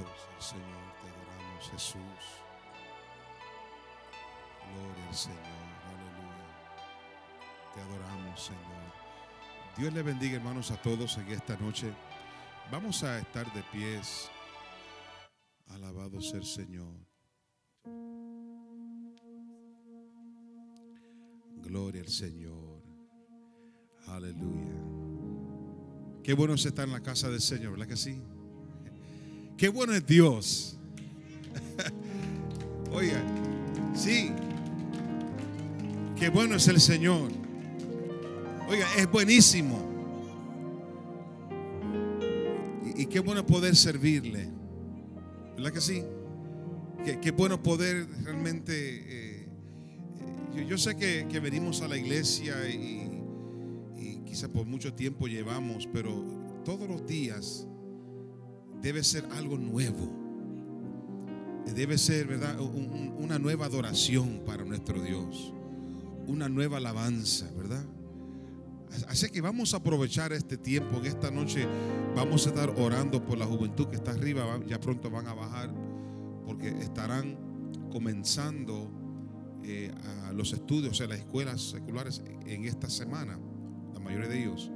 Alabado sea el Señor, te adoramos Jesús. Gloria al Señor, aleluya. Te adoramos Señor. Dios le bendiga hermanos a todos en esta noche. Vamos a estar de pies. Alabado sea el Señor. Gloria al Señor. Aleluya. Qué bueno es estar en la casa del Señor, ¿verdad que sí? Qué bueno es Dios. Oiga, sí. Qué bueno es el Señor. Oiga, es buenísimo. Y, y qué bueno poder servirle. ¿Verdad que sí? Qué, qué bueno poder realmente... eh, eh, yo, sé que, que venimos a la iglesia y, y quizá por mucho tiempo llevamos, pero todos los días debe ser algo nuevo. Debe ser, ¿verdad? Un- un- una nueva adoración para nuestro Dios. Una nueva alabanza, ¿verdad? Así que vamos a aprovechar este tiempo. En esta noche vamos a estar orando por la juventud que está arriba. Ya pronto van a bajar porque estarán comenzando eh, los estudios en las escuelas seculares en esta semana, la mayoría de ellos.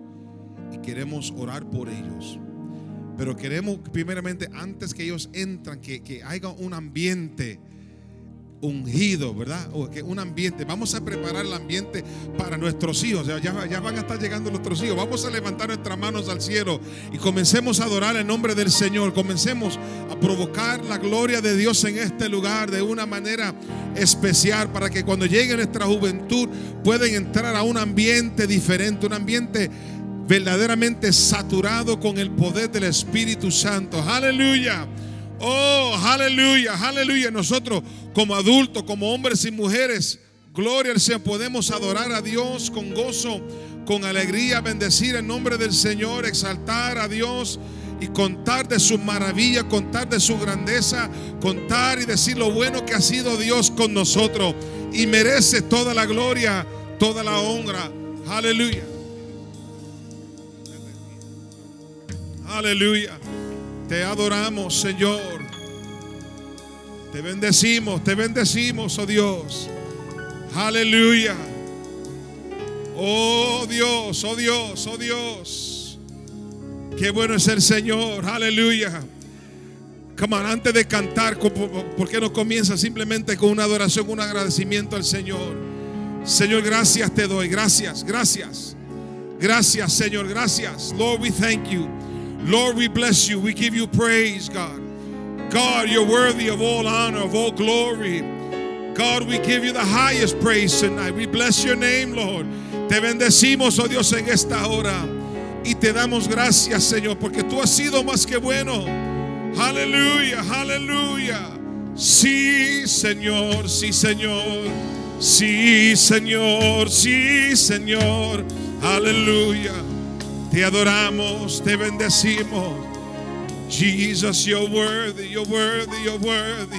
Y queremos orar por ellos. Pero queremos primeramente, antes que ellos entran, que, que haya un ambiente ungido, ¿verdad? O que un ambiente, vamos a preparar el ambiente para nuestros hijos. Ya, ya, van a estar llegando nuestros hijos. Vamos a levantar nuestras manos al cielo y comencemos a adorar el nombre del Señor. Comencemos a provocar la gloria de Dios en este lugar de una manera especial para que cuando llegue nuestra juventud pueden entrar a un ambiente diferente, un ambiente verdaderamente saturado con el poder del Espíritu Santo. Aleluya. Oh, aleluya, aleluya. Nosotros como adultos, como hombres y mujeres, gloria al Señor, podemos adorar a Dios con gozo, con alegría, bendecir el nombre del Señor, exaltar a Dios y contar de su maravilla, contar de su grandeza, contar y decir lo bueno que ha sido Dios con nosotros y merece toda la gloria, toda la honra. Aleluya. Aleluya. Te adoramos, Señor. Te bendecimos, te bendecimos, oh Dios. Aleluya. Oh Dios, oh Dios, oh Dios. Qué bueno es el Señor. Aleluya. On, antes de cantar, ¿por qué no comienza simplemente con una adoración, un agradecimiento al Señor? Señor, gracias te doy. Gracias, gracias. Gracias, Señor, gracias. Lord, we thank you. Lord, we bless you. We give you praise, God. God, you're worthy of all honor, of all glory. God, we give you the highest praise tonight. We bless your name, Lord. Te bendecimos, oh Dios, en esta hora. Y te damos gracias, Señor, porque tú has sido más que bueno. Aleluya, aleluya. Sí, Señor, sí, Señor. Sí, Señor, sí, Señor. Aleluya. Te adoramos, te bendecimos. Jesus, you're worthy, you're worthy, you're worthy.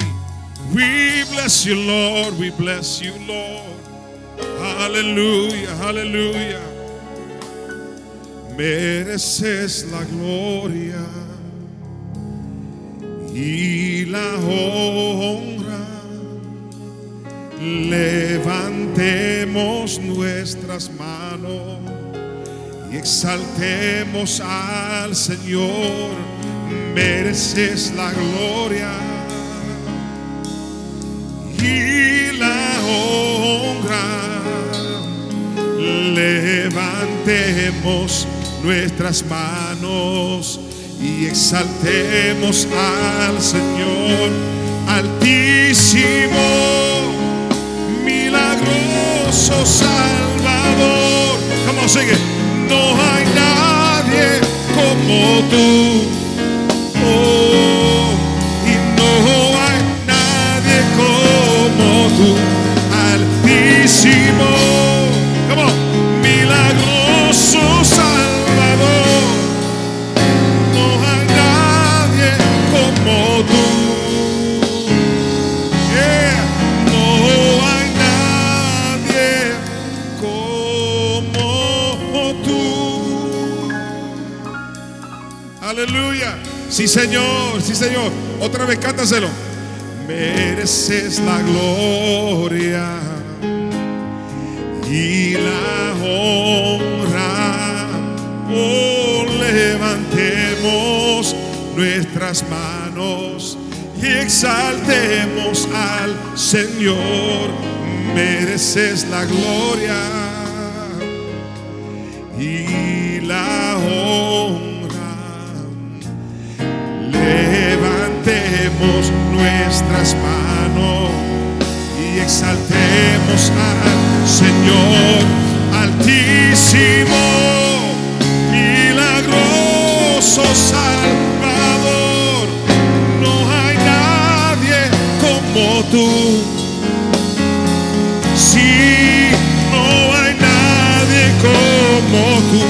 We bless you, Lord. We bless you, Lord. Aleluya, aleluya. Mereces la gloria y la honra. Levantemos nuestras manos exaltemos al Señor. Mereces la gloria y la honra. Levantemos nuestras manos y exaltemos al Señor altísimo, milagroso Salvador. Como sigue, no hay nadie como tú. Aleluya. Sí, Señor, sí, Señor. Otra vez cántaselo. Mereces la gloria y la honra. Oh, levantemos nuestras manos y exaltemos al Señor. Mereces la gloria Nuestras manos y exaltemos al Señor altísimo, milagroso Salvador. No hay nadie como tú. Sí, no hay nadie como tú,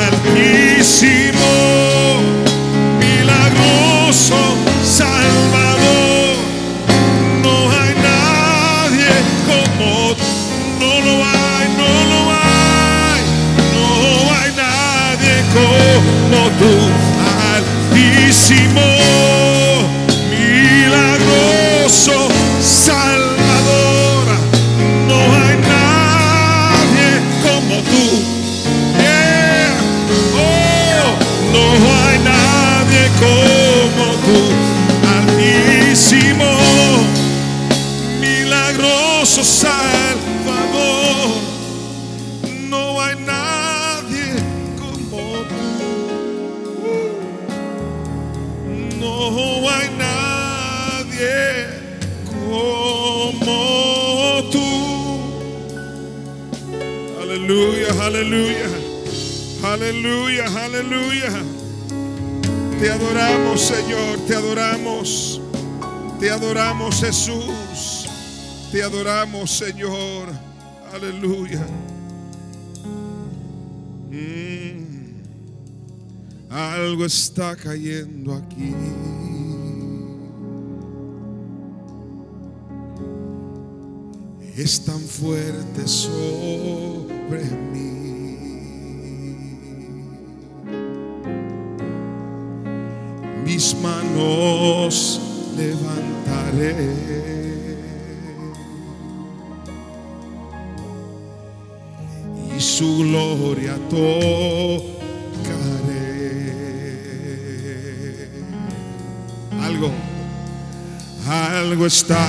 altísimo, no hay nadie como tú. Altísimo, milagroso Salvador. No hay nadie como tú. No hay nadie como tú. Aleluya, aleluya. Aleluya, aleluya. Te adoramos, Señor, te adoramos. Te adoramos, Jesús. Te adoramos, Señor. Aleluya. Mm. Algo está cayendo aquí. Es tan fuerte sobre mí. Mis manos levantaré. Y su gloria tocaré. Algo, algo está.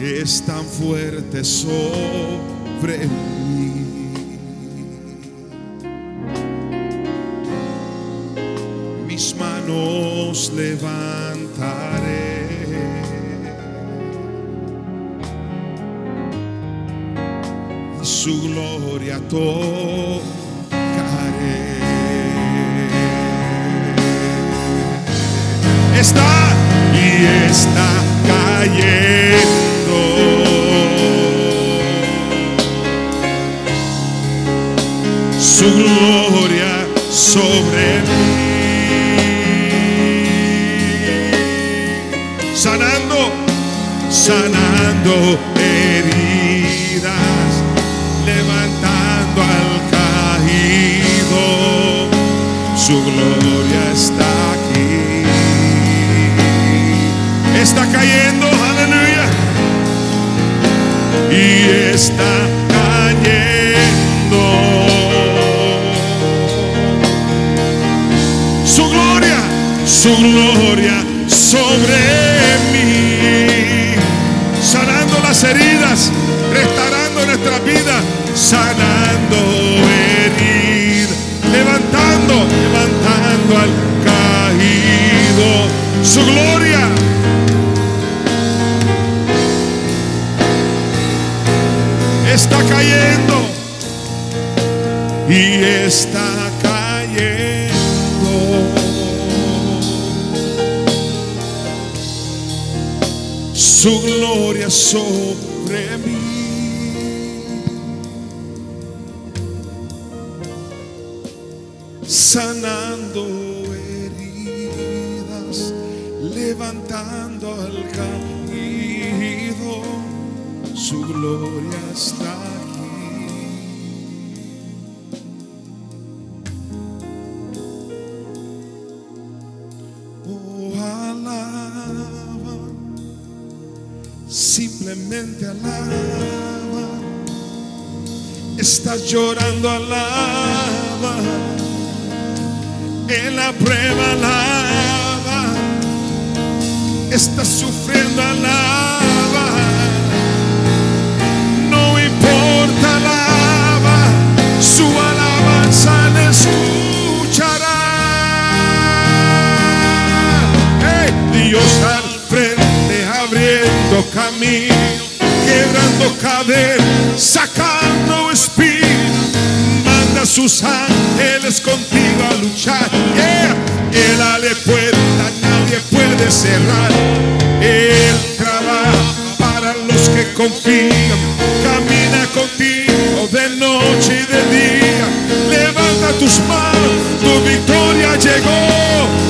Es tan fuerte Mis manos levantaré. Su gloria tocaré. Su gloria sobre mí. Sanando, sanando heridas, levantando al caído. Su gloria está aquí. Está cayendo, aleluya. Y está su gloria sobre mí. Sanando las heridas, restaurando nuestra vida, sanando heridas, levantando, levantando al caído. Su gloria. Está cayendo Su gloria sobre mí. Sanando heridas, levantando al caído. Su gloria está simplemente alaba. Estás llorando, alaba. En la prueba, alaba. Estás sufriendo, alaba. Camino, quebrando cadenas, sacando espíritus, manda a sus ángeles contigo a luchar. Yeah. Él abre puerta, nadie puede cerrar. Él trabaja para los que confían, camina contigo de noche y de día. Levanta tus manos, tu victoria llegó.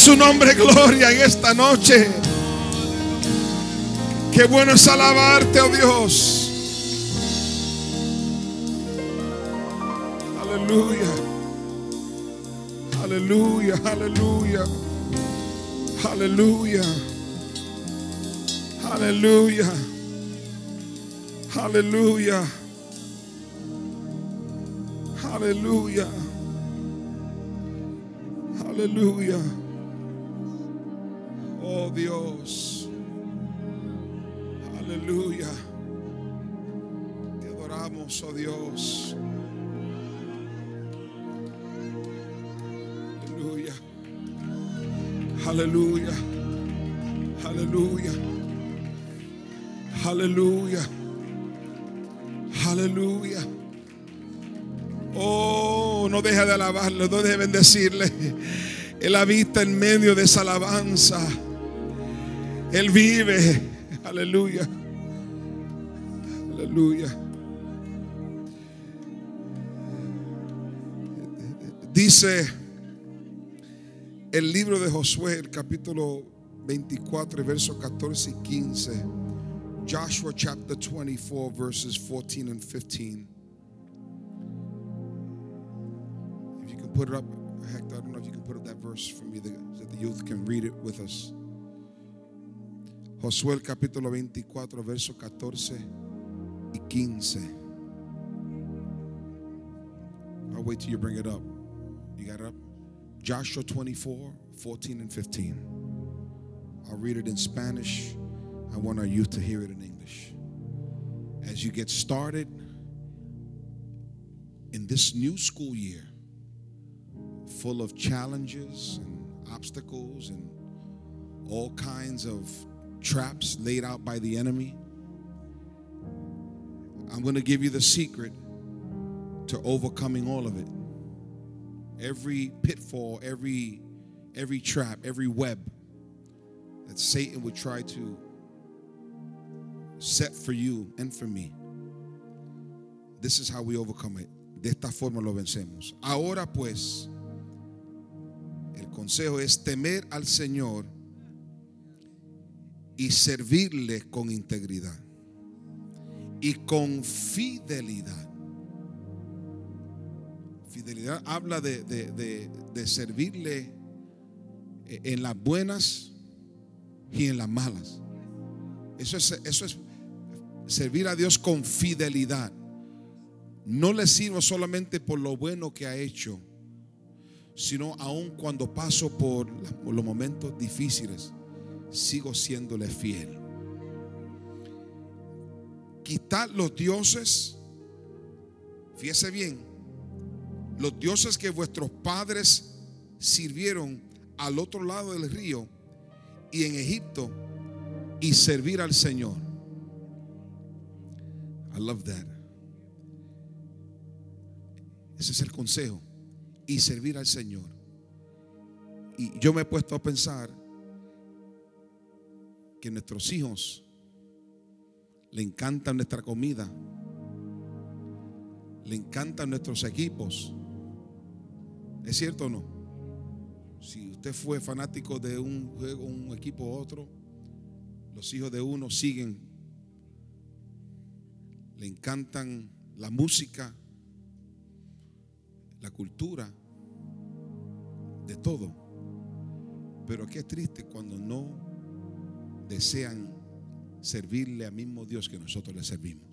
Su nombre gloria en esta noche. Qué bueno es alabarte, oh Dios. Aleluya. Aleluya, aleluya. Aleluya. Aleluya. Aleluya. Aleluya. Aleluya. Dios. Aleluya. Te adoramos, oh Dios. Aleluya. Aleluya. Aleluya. Aleluya. Aleluya. Oh, no deja de alabarlo, no deje de bendecirle. Él habita en medio de esa alabanza. Él vive. Aleluya. Aleluya. Dice el libro de Josué, el capítulo 24, versos 14 y 15. Joshua chapter 24, verses 14 and 15. If you can put it up, Hector, I don't know if you can put up that verse for me so that the youth can read it with us. Josué el capítulo 24, versos 14 y 15. I'll wait till you bring it up. You got it up? Joshua 24, 14 and 15. I'll read it in Spanish. I want our youth to hear it in English. As you get started in this new school year, full of challenges and obstacles and all kinds of traps laid out by the enemy, I'm going to give you the secret to overcoming all of it. Every pitfall, every every trap, every web that Satan would try to set for you and for me. This is how we overcome it. De esta forma lo vencemos. Ahora pues, el consejo es temer al Señor y servirle con integridad y con fidelidad. Fidelidad habla de, de- de- servirle eh, en las buenas y en las malas. Eso es, eso es servir a Dios con fidelidad. No le sirvo solamente por lo bueno que ha hecho, sino aun cuando paso por los momentos difíciles, sigo siéndole fiel. Quitar los dioses, fíjese bien, los dioses que vuestros padres sirvieron al otro lado del río y en Egipto y servir al Señor. I love that. Ese es el consejo. Y servir al Señor. Y yo me he puesto a pensar que nuestros hijos le encanta nuestra comida, le encantan nuestros equipos. ¿Es cierto o no? Si usted fue fanático de un juego, un equipo u otro, los hijos de uno siguen, le encantan la música, la cultura, de todo. Pero qué triste cuando no desean servirle al mismo Dios que nosotros le servimos.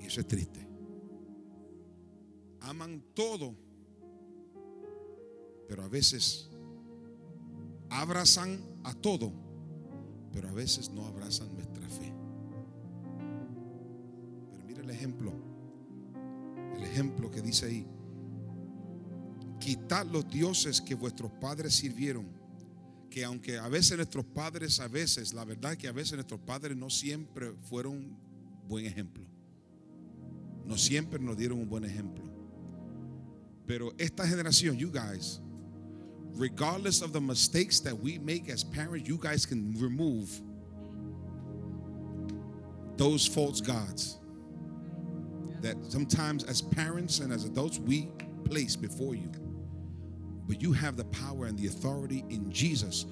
Y eso es triste. Aman todo, pero a veces abrazan a todo, pero a veces no abrazan nuestra fe. Pero mira el ejemplo, el ejemplo que dice ahí. Quitad los dioses que vuestros padres sirvieron, que aunque a veces nuestros padres, a veces, la verdad que a veces nuestros padres no siempre fueron buen ejemplo. No siempre nos dieron un buen ejemplo. Pero esta generación, you guys, regardless of the mistakes that we make as parents, you guys can remove those false gods that sometimes as parents and as adults we place before you. But you have the power and the authority in Jesus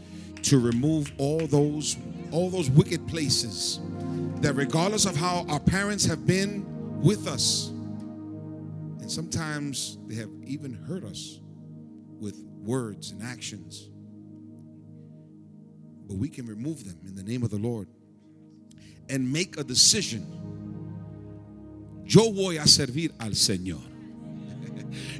to remove all those all those wicked places that regardless of how our parents have been with us and sometimes they have even hurt us with words and actions. But we can remove them in the name of the Lord and make a decision. Yo voy a servir al Señor.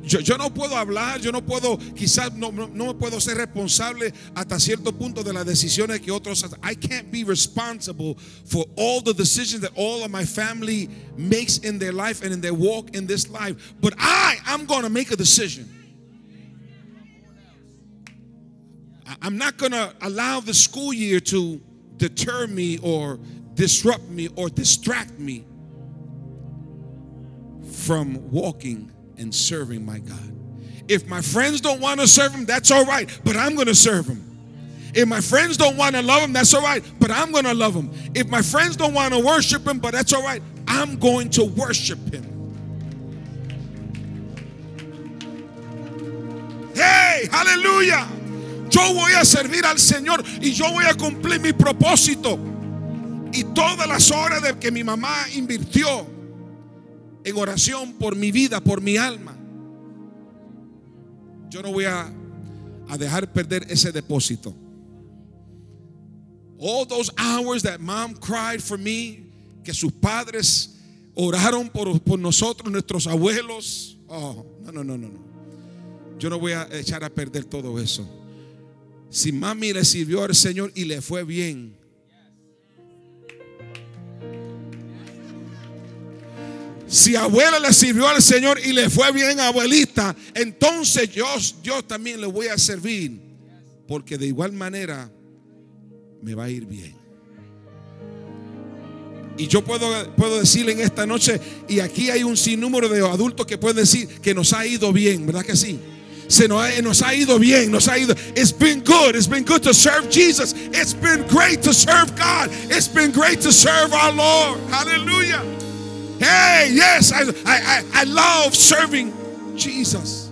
Yo, yo no puedo hablar, yo no puedo, quizás no, no, no puedo ser responsable hasta cierto punto de las decisiones que otros hacen. I can't be responsible for all the decisions that all of my family makes in their life and in their walk in this life. But I, I'm going to make a decision. I'm not going to allow the school year to deter me or disrupt me or distract me from walking and serving my God. If my friends don't want to serve Him, that's all right, but I'm going to serve Him. If my friends don't want to love Him, that's all right, but I'm going to love Him. If my friends don't want to worship Him, but that's all right, I'm going to worship Him. ¡Hey! ¡Aleluya! Yo voy a servir al Señor y yo voy a cumplir mi propósito. Y todas las horas de que mi mamá invirtió en oración por mi vida, por mi alma, yo no voy a, dejar perder ese depósito. All those hours that mom cried for me, que sus padres oraron por, por nosotros, nuestros abuelos. Oh, no, no, no, no, no. Yo no voy a echar a perder todo eso. Si mami le sirvió al Señor y le fue bien. Si abuela le sirvió al Señor y le fue bien, abuelita, entonces yo, yo también le voy a servir. Porque de igual manera me va a ir bien. Y yo puedo, puedo decirle en esta noche, y aquí hay un sinnúmero de adultos que pueden decir que nos ha ido bien, ¿verdad que sí? Se nos ha, nos ha ido bien, nos ha ido. It's been good. It's been good to serve Jesus. It's been great to serve God. It's been great to serve our Lord. Hallelujah. Hey, yes, I, I, I, love serving Jesus.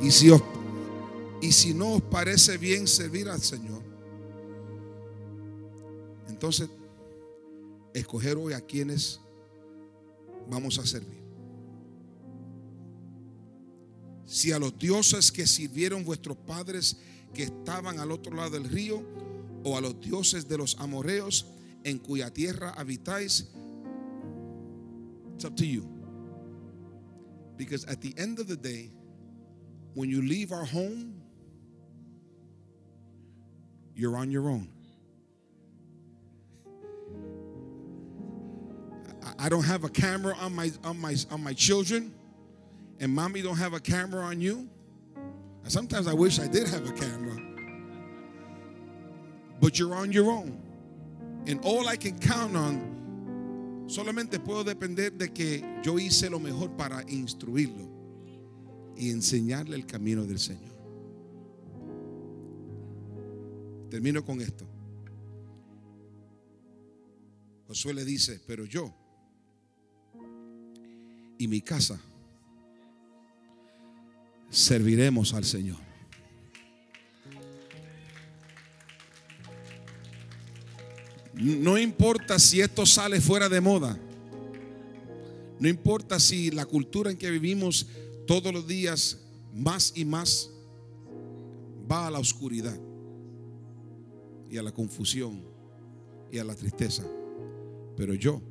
Y si, y si no os parece bien servir al Señor, entonces escoger hoy a quienes vamos a servir. Si a los dioses que sirvieron vuestros padres que estaban al otro lado del río, o a los dioses de los amorreos en cuya tierra habitáis, it's up to you. Because at the end of the day, when you leave our home, you're on your own. I- don't have a camera on my on my on my children, and mommy don't have a camera on you. Sometimes I wish I did have a camera. But you're on your own. And all I can count on, solamente puedo depender de que yo hice lo mejor para instruirlo y enseñarle el camino del Señor. Termino con esto. Josué le dice, pero yo y mi casa serviremos al Señor. No importa si esto sale fuera de moda. No importa si la cultura en que vivimos todos los días más y más va a la oscuridad y a la confusión y a la tristeza. Pero yo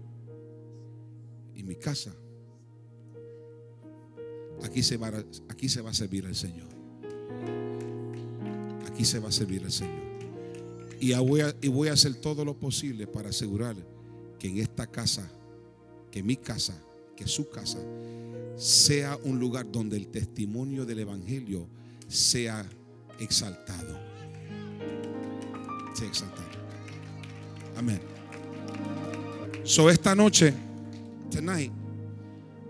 y mi casa, aquí se va, aquí se va a servir al Señor. Aquí se va a servir al Señor. Y voy, a, hacer todo lo posible para asegurar que en esta casa, que mi casa, que su casa, sea un lugar donde el testimonio del Evangelio sea exaltado. Sea exaltado. Amén. So esta noche, tonight,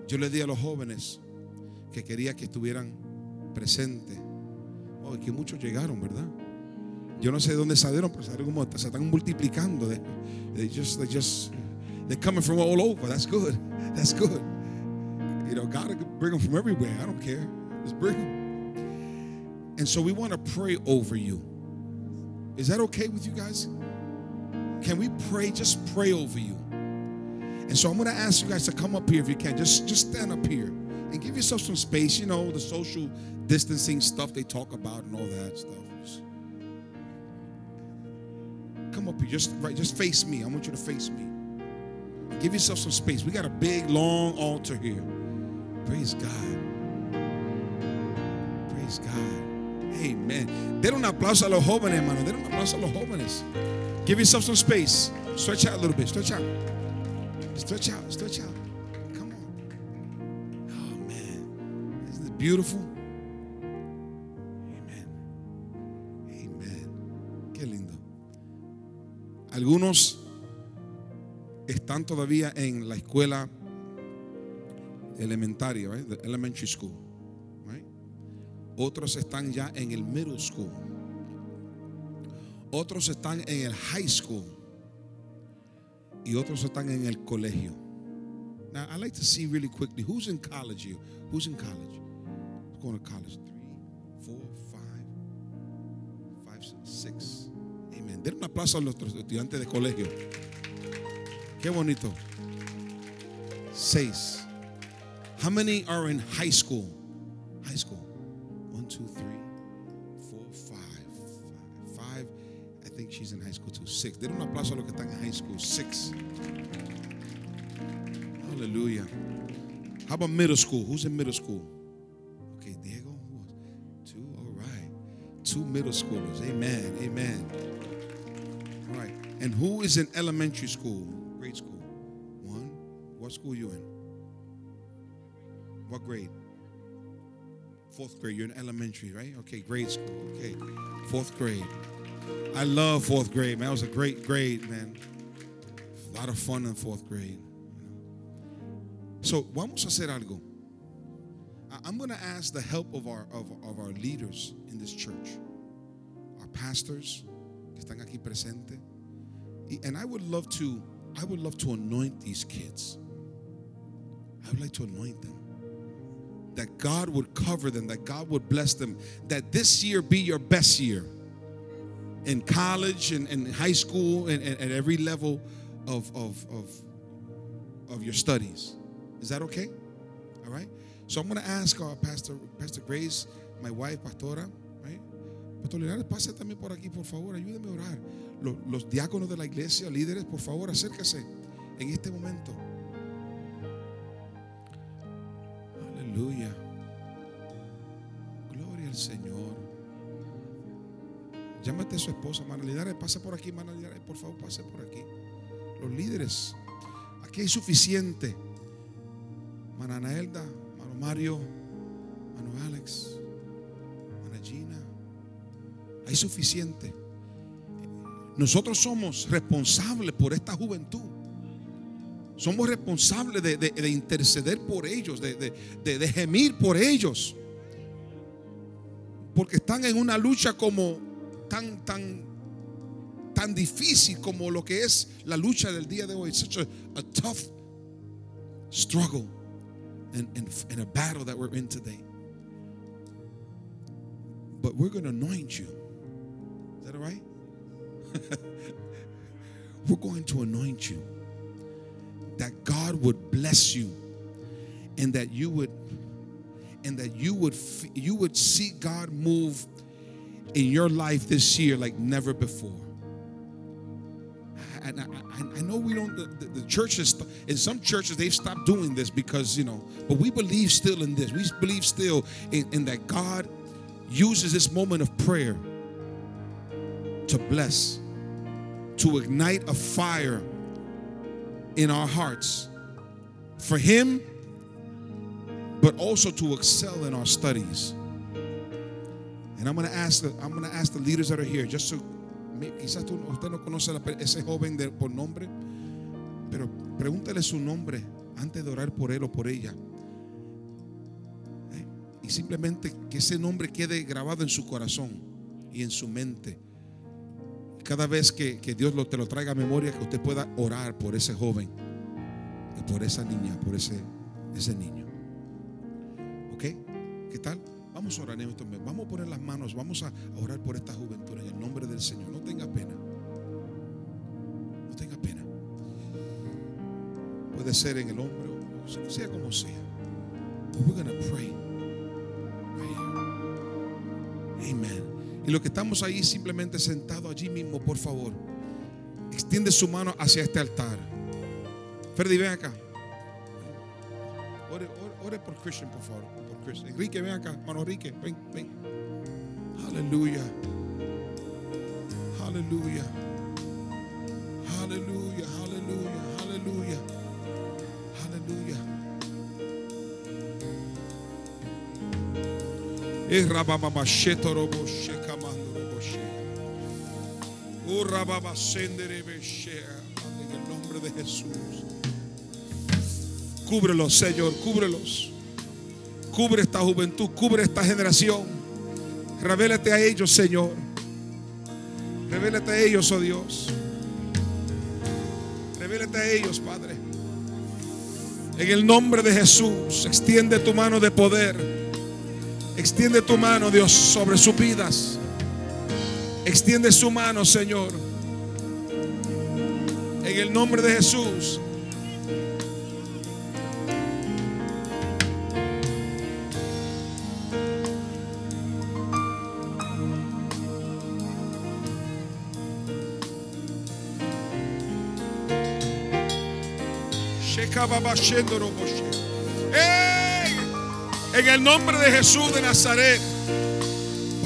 yo le di a los jóvenes que quería que estuvieran presentes. Oh, que muchos llegaron, ¿verdad? Yo no sé de dónde salieron, pero salieron como se están multiplicando. They, they just, they just, they're coming from all over. That's good. That's good. You know, God could bring them from everywhere. I don't care. Just bring them. And so we want to pray over you. Is that okay with you guys? Can we pray? Just pray over you. And so I'm going to ask you guys to come up here if you can. Just, just stand up here and give yourself some space. You know, the social distancing stuff they talk about and all that stuff. Up here. Just right, just face me. I want you to face me. Give yourself some space. We got a big, long altar here. Praise God. Praise God. Amen. Den un aplauso a los jóvenes, hermano. Den un aplauso a los jóvenes. Give yourself some space. Stretch out a little bit. Stretch out. Stretch out. Stretch out. Come on. Oh man. Isn't it beautiful? Algunos están todavía en la escuela elementaria, right? The elementary school. right? Otros están ya en el middle school. Otros están en el high school. Y otros están en el colegio. Now, I like to see really quickly who's in college here. Who's in college? Who's going to college? Three, four, five, five, six. Amen. Den un aplauso a nuestros estudiantes de colegio. Qué bonito. Seis. How many are in high school? High school. One, two, three, four, five. Five. Five. I think she's in high school too. Six. Den un aplauso a los que están en high school. Six. Hallelujah. How about middle school? Who's in middle school? Okay, Diego. Two. All right. Two middle schoolers. Amen. Amen. And who is in elementary school? Grade school. One. What school you in? What grade? Fourth grade. You're in elementary, right? Okay, grade school. Okay. Fourth grade. I love fourth grade, man. That was a great grade, man. A lot of fun in fourth grade. So, vamos a hacer algo. I'm going to ask the help of our, of, of our leaders in this church, our pastors que están aquí presentes. And I would love to, I would love to anoint these kids. I would like to anoint them. That God would cover them, that God would bless them, that this year be your best year in college and, and high school and, at every level of, of, of, of your studies. Is that okay? All right. So I'm going to ask our pastor, Pastor Grace, my wife, Pastora? Pastor Linares, pase también por aquí, por favor, ayúdeme a orar. Los, diáconos de la iglesia, líderes, por favor, acérquese en este momento. Aleluya. Gloria al Señor. Llámate a su esposa, Mana Linares, pase por aquí, Mana Linares, por favor, pase por aquí. Los líderes, aquí hay suficiente. Mana Anaelda, Mano Mario, Mano Alex, Mana Gina. Hay suficiente. Nosotros somos responsables por esta juventud. Somos responsables de, de- de interceder por ellos, de, gemir por ellos. Porque están en una lucha como tan, tan, tan difícil como lo que es la lucha del día de hoy. Such a, tough struggle and a battle that we're in today. But we're going to anoint you. That all right? we're going to anoint you. That God would bless you and that you would and that you would you would see God move in your life this year like never before. And I, I, know we don't. The, the, the churches in some churches they've stopped doing this because you know. But we believe still in this. We believe still in, in that God uses this moment of prayer to bless, to ignite a fire in our hearts for Him, but also to excel in our studies. And I'm going to ask the I'm to ask the leaders that are here just to quizás tú, usted no conoce a ese joven de- por nombre, pero pregúntale su nombre antes de orar por él o por ella. ¿Eh? Y simplemente que ese nombre quede grabado en su corazón y en su mente. Cada vez que, que Dios te lo traiga a memoria, que usted pueda orar por ese joven y por esa niña, por ese, ese niño. ¿Ok? ¿Qué tal? Vamos a orar en estos momentos. Vamos a poner las manos, vamos a orar por esta juventud en el nombre del Señor. No tenga pena. No tenga pena. Puede ser en el hombro, sea como sea. But we're gonna pray. right here. Amen. Y los que estamos ahí simplemente sentados allí mismo, por favor, extiende su mano hacia este altar. Freddy, ven acá. Ore, por Christian, por favor. Por Christian. Enrique, ven acá. Hermano Enrique, ven, ven. Aleluya. Aleluya. Aleluya, aleluya, aleluya. Aleluya. Eh, rabababashetorobo shekamandorobo she. En el nombre de Jesús. Cúbrelos, Señor, cúbrelos. Cubre esta juventud, cubre esta generación. Revélate a ellos, Señor. Revélate a ellos, oh Dios. Revélate a ellos, Padre. En el nombre de Jesús, extiende tu mano de poder. Extiende tu mano, Dios, sobre sus vidas. Extiende su mano, Señor. En el nombre de Jesús. En el nombre de Jesús de Nazaret.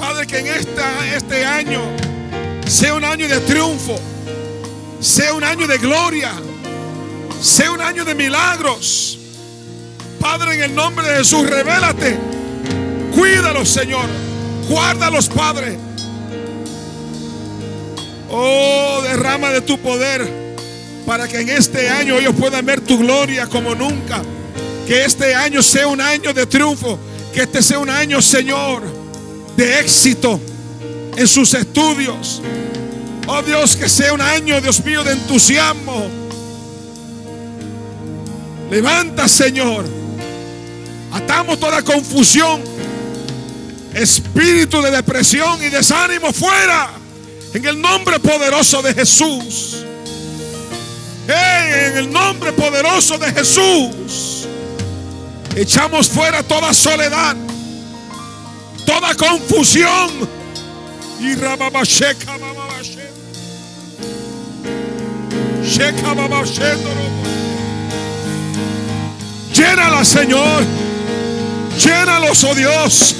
Padre, que en esta, este año sea un año de triunfo, sea un año de gloria, sea un año de milagros. Padre, en el nombre de Jesús, revélate. Cuídalos, Señor. Guárdalos, Padre. Oh, derrama de tu poder para que en este año ellos puedan ver tu gloria como nunca. Que este año sea un año de triunfo. Que este sea un año, Señor, de éxito en sus estudios. Oh Dios, que sea un año, Dios mío, de entusiasmo. Levanta, Señor. Atamos toda confusión. Espíritu de depresión y desánimo fuera. En el nombre poderoso de Jesús. En el nombre poderoso de Jesús. Echamos fuera toda soledad. Toda confusión. Y rababasheka. Llénala, Señor. Llénalos, oh Dios.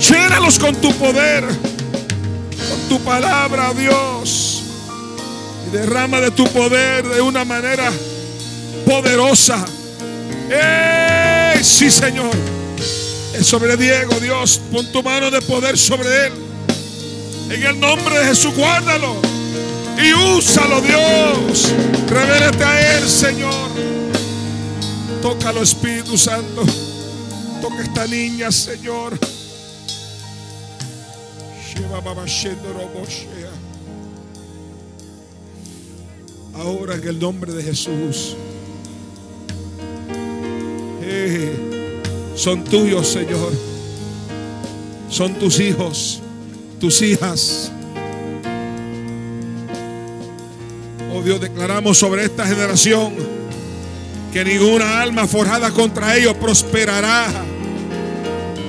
Llénalos con tu poder. Con tu palabra, Dios. Y derrama de tu poder de una manera poderosa. ¡Eh! Sí, Señor. Sobre Diego, Dios. Pon tu mano de poder sobre él. En el nombre de Jesús, guárdalo. Y úsalo, Dios. Revélate a él, Señor. Tócalo, Espíritu Santo. Toca esta niña, Señor. Ahora en el nombre de Jesús. Son tuyos, Señor. Son tus hijos, tus hijas. Oh Dios, declaramos sobre esta generación que ninguna alma forjada contra ellos prosperará.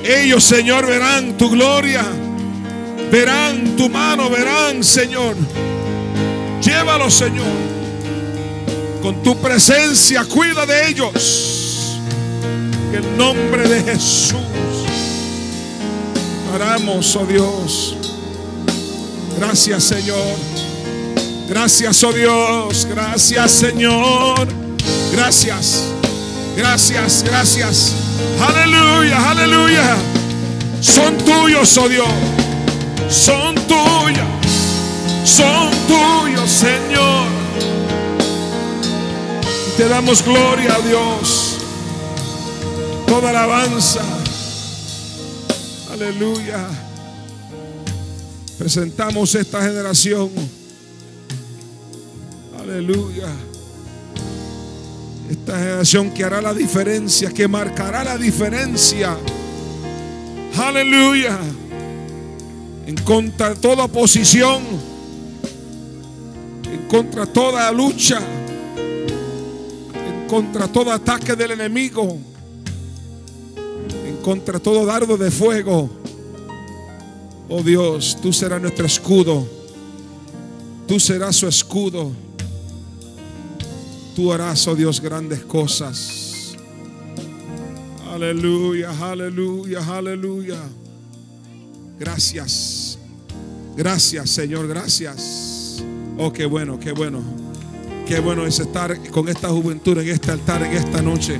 Ellos, Señor, verán tu gloria. Verán tu mano, verán, Señor. Llévalos, Señor. Con tu presencia, cuida de ellos. El nombre de Jesús. Oramos, oh Dios. Gracias, Señor. Gracias, oh Dios. Gracias, Señor. Gracias. Gracias, gracias. Aleluya, aleluya. Son tuyos, oh Dios. Son tuyos. Son tuyos, Señor. Te damos gloria a Dios. Toda alabanza. Aleluya. Presentamos esta generación. Aleluya. Esta generación que hará la diferencia, que marcará la diferencia. Aleluya. En contra de toda oposición. En contra de toda lucha. En contra de todo ataque del enemigo. Contra todo dardo de fuego. Oh Dios, tú serás nuestro escudo. Tú serás su escudo. Tú harás, oh Dios, grandes cosas. Aleluya, aleluya, aleluya. Gracias. Gracias, Señor, gracias. Oh, qué bueno, qué bueno. Qué bueno es estar con esta juventud en este altar, en esta noche.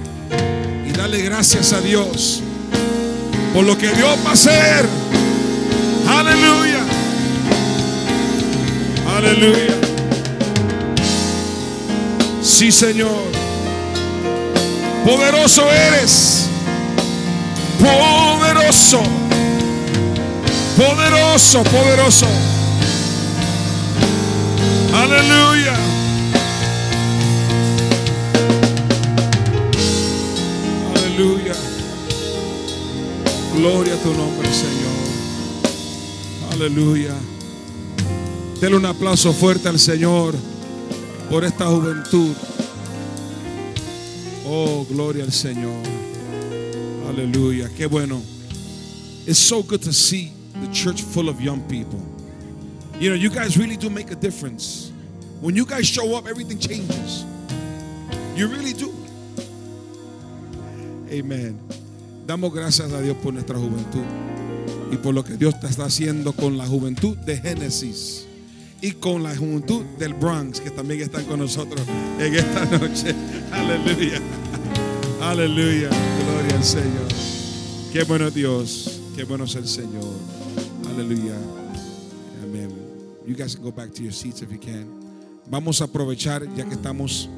Y darle gracias a Dios por lo que Dios va a hacer. Aleluya. Aleluya. Sí, Señor. Poderoso eres. Poderoso. Poderoso, poderoso. Aleluya. Aleluya. Gloria a tu nombre, Señor. Aleluya. Dele un aplauso fuerte al Señor por esta juventud. Oh, gloria al Señor. Aleluya. Qué bueno. It's so good to see the church full of young people. You know, you guys really do make a difference. When you guys show up, everything changes. You really do. Amen. Damos gracias a Dios por nuestra juventud y por lo que Dios está haciendo con la juventud de Génesis y con la juventud del Bronx, que también están con nosotros en esta noche. Aleluya. Aleluya. Gloria al Señor. Qué bueno Dios. Qué bueno es el Señor. Aleluya. Amén. You guys can go back to your seats if you can. Vamos a aprovechar ya que estamos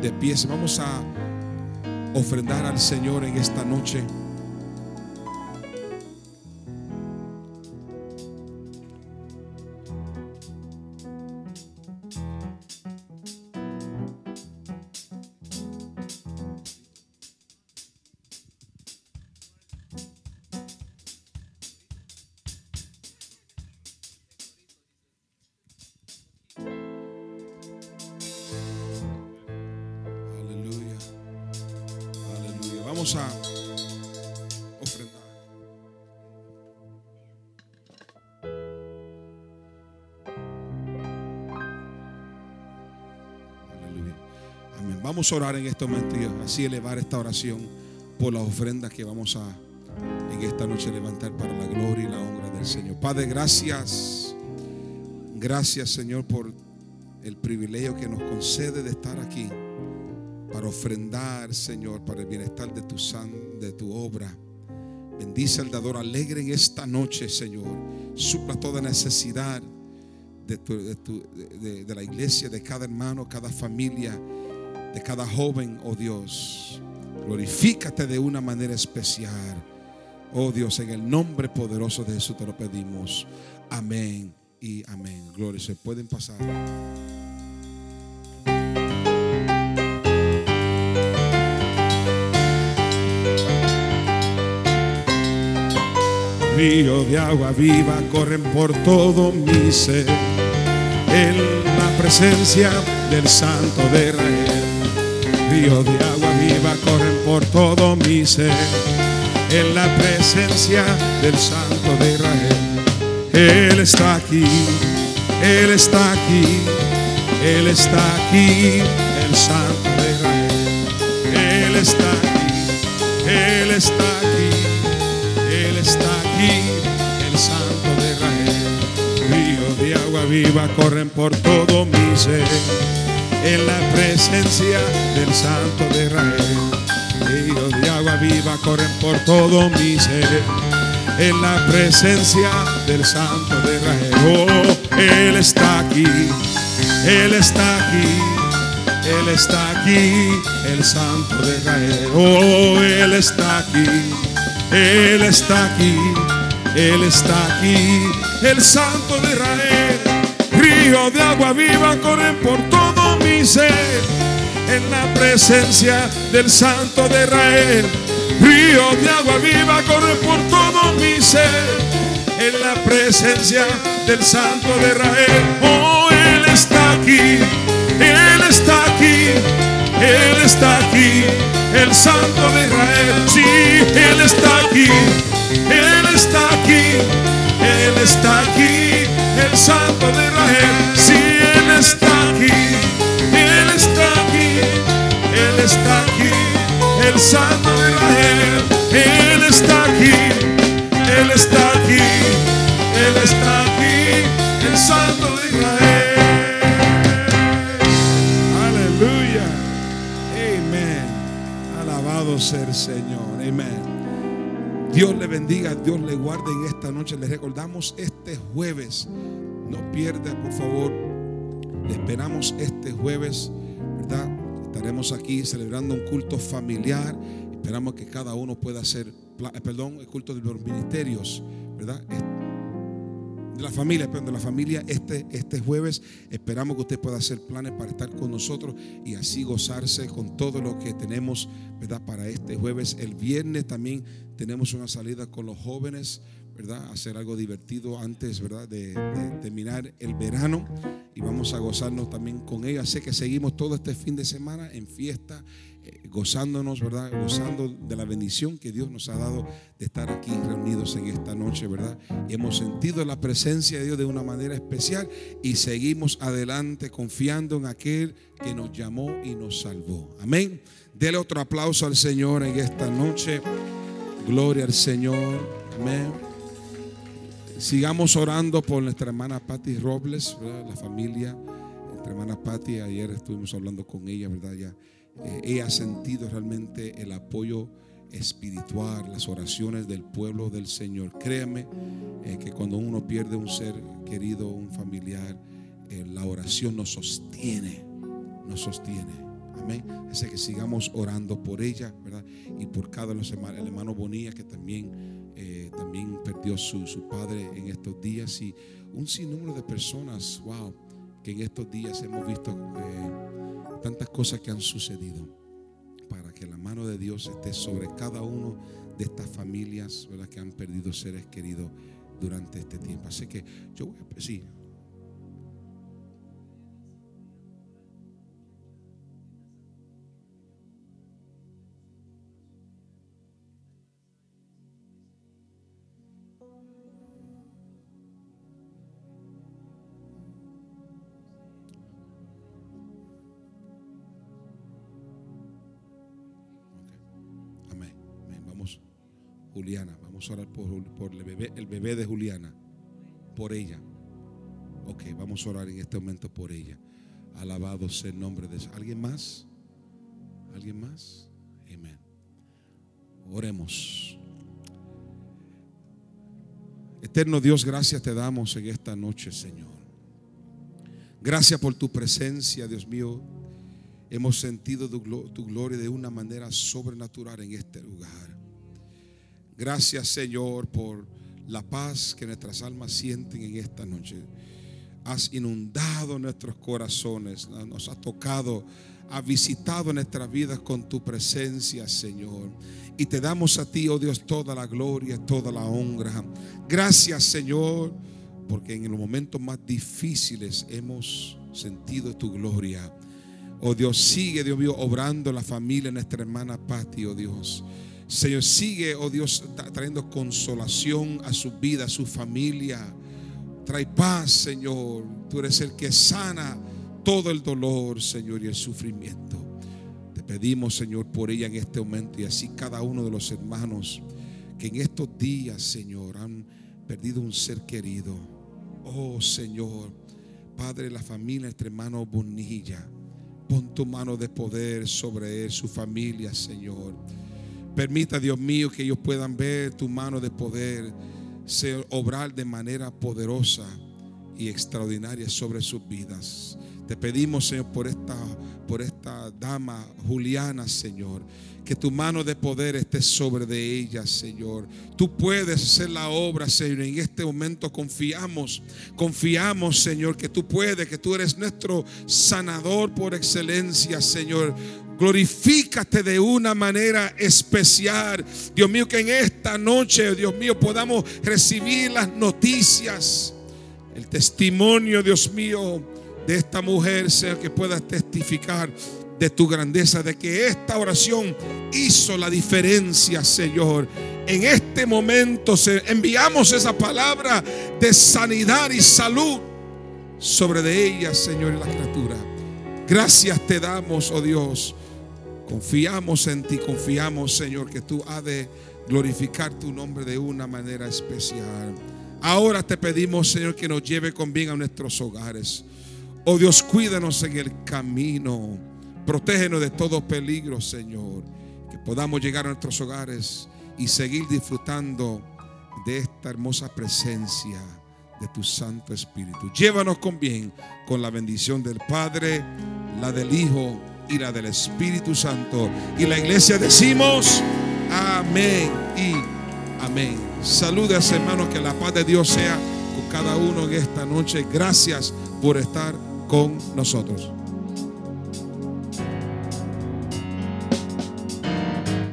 de pies. Vamos a ofrendar al Señor en esta noche. Orar en este momento y así elevar esta oración por las ofrendas que vamos a en esta noche levantar para la gloria y la honra del Señor. Padre, gracias. Gracias, Señor, por el privilegio que nos concede de estar aquí para ofrendar, Señor, para el bienestar de tu san, de tu obra. Bendice al dador alegre en esta noche, Señor. Supla toda necesidad de, tu- de la iglesia, de cada hermano, cada familia, de cada joven, oh Dios. Glorifícate de una manera especial. Oh Dios, en el nombre poderoso de Jesús te lo pedimos. Amén y amén. Gloria, se pueden pasar. Río de agua viva corren por todo mi ser. En la presencia del Santo de Israel. Río de agua viva corren por todo mi ser. En la presencia del Santo de Israel. Él está aquí, Él está aquí, Él está aquí, el Santo de Israel. Él está aquí, Él está aquí, Él está aquí, el Santo de Israel. Río de agua viva corren por todo mi ser, en la presencia del Santo de Israel. Ríos de agua viva corren por todo mi ser, en la presencia del Santo de Israel. Oh, Él está aquí, Él está aquí. Él está aquí, el Santo de Israel. Oh, Él está aquí, Él está aquí, Él está aquí, el Santo de Israel. Río de agua viva corren por todo mi ser, en la presencia del Santo de Israel. Río de agua viva corren por todo mi ser, en la presencia del Santo de Israel. Oh, Él está aquí, Él está aquí, Él está aquí, el Santo de Israel. Sí, Él está aquí, Él está aquí, Él está aquí, el Santo de Israel. Sí, el Santo de Israel. Él está aquí, Él está aquí, Él está aquí, el Santo de Israel. Aleluya. Amén. Alabado sea el Señor. Amén. Dios le bendiga, Dios le guarde en esta noche. Les recordamos este jueves. No pierda, por favor, Le esperamos este jueves, ¿verdad? Estaremos aquí celebrando un culto familiar. Esperamos que cada uno pueda hacer, eh, perdón, el culto de los ministerios, ¿verdad? de la familia, perdón, de la familia este, este jueves. Esperamos que usted pueda hacer planes para estar con nosotros y así gozarse con todo lo que tenemos, ¿verdad? Para este jueves. El viernes también tenemos una salida con los jóvenes, ¿verdad? Hacer algo divertido antes, ¿verdad? De, terminar el verano y vamos a gozarnos también con ellos. Así que seguimos todo este fin de semana en fiesta, eh, gozándonos, ¿verdad? Gozando de la bendición que Dios nos ha dado de estar aquí reunidos en esta noche, ¿verdad? Y hemos sentido la presencia de Dios de una manera especial y seguimos adelante confiando en aquel que nos llamó y nos salvó. Amén. Dele otro aplauso al Señor en esta noche. Gloria al Señor. Amén. Sigamos orando por nuestra hermana Patti Robles, ¿verdad? la familia. Nuestra hermana Patti, ayer estuvimos hablando con ella, ¿verdad? Ya, eh, ella ha sentido realmente el apoyo espiritual, las oraciones del pueblo del Señor. Créame eh, que cuando uno pierde un ser querido, un familiar, eh, la oración nos sostiene, nos sostiene. Amén. Así que sigamos orando por ella, ¿verdad? Y por cada hermanos, el hermano Bonilla que también, eh, también perdió su, su padre en estos días y un sinnúmero de personas, wow, que en estos días hemos visto eh, tantas cosas que han sucedido para que la mano de Dios esté sobre cada uno de estas familias, ¿verdad? Que han perdido seres queridos durante este tiempo. Así que yo voy a, sí, orar por, el, bebé, de Juliana, por ella. Ok, vamos a orar en este momento por ella. Alabado sea el nombre de. ¿Alguien más? ¿Alguien más? Amén. Oremos. Eterno Dios, gracias te damos en esta noche, Señor. Gracias por tu presencia, Dios mío. Hemos sentido tu gloria de una manera sobrenatural en este lugar. Gracias, Señor, por la paz que nuestras almas sienten en esta noche. Has inundado nuestros corazones, nos has tocado, has visitado nuestras vidas con tu presencia, Señor. Y te damos a ti, oh Dios, toda la gloria, toda la honra. Gracias, Señor, porque en los momentos más difíciles hemos sentido tu gloria. Oh Dios, sigue, Dios mío, obrando la familia, nuestra hermana Patti, oh Dios. Señor, sigue, oh Dios, tra- trayendo consolación a su vida, a su familia. Trae paz, Señor. Tú eres el que sana todo el dolor, Señor, y el sufrimiento. Te pedimos, Señor, por ella en este momento y así cada uno de los hermanos que en estos días, Señor, han perdido un ser querido. Oh, Señor, Padre, la familia, nuestro hermano Bonilla. Pon tu mano de poder sobre él, su familia, Señor. Permita, Dios mío, que ellos puedan ver tu mano de poder, obrar de manera poderosa y extraordinaria sobre sus vidas. Te pedimos, Señor, por esta, por esta dama Juliana, Señor, que tu mano de poder esté sobre de ella, Señor. Tú puedes hacer la obra, Señor. En este momento confiamos, confiamos, Señor, que tú puedes, que tú eres nuestro sanador por excelencia, Señor. Glorifícate de una manera especial. Dios mío, que en esta noche, Dios mío, podamos recibir las noticias, el testimonio, Dios mío, de esta mujer, Señor, que pueda testificar de tu grandeza, de que esta oración hizo la diferencia, Señor. En este momento enviamos esa palabra de sanidad y salud sobre de ella, Señor, y la criatura. Gracias te damos, oh Dios. Confiamos en ti, confiamos, Señor, que tú has de glorificar tu nombre de una manera especial. Ahora te pedimos, Señor, que nos lleve con bien a nuestros hogares. Oh Dios, cuídanos en el camino. Protégenos de todo peligro, Señor. Que podamos llegar a nuestros hogares y seguir disfrutando de esta hermosa presencia de tu Santo Espíritu. Llévanos con bien, con la bendición del Padre, la del Hijo y la del Espíritu Santo. Y la iglesia decimos, amén y amén. Saludes hermanos, que la paz de Dios sea con cada uno en esta noche. Gracias por estar con nosotros.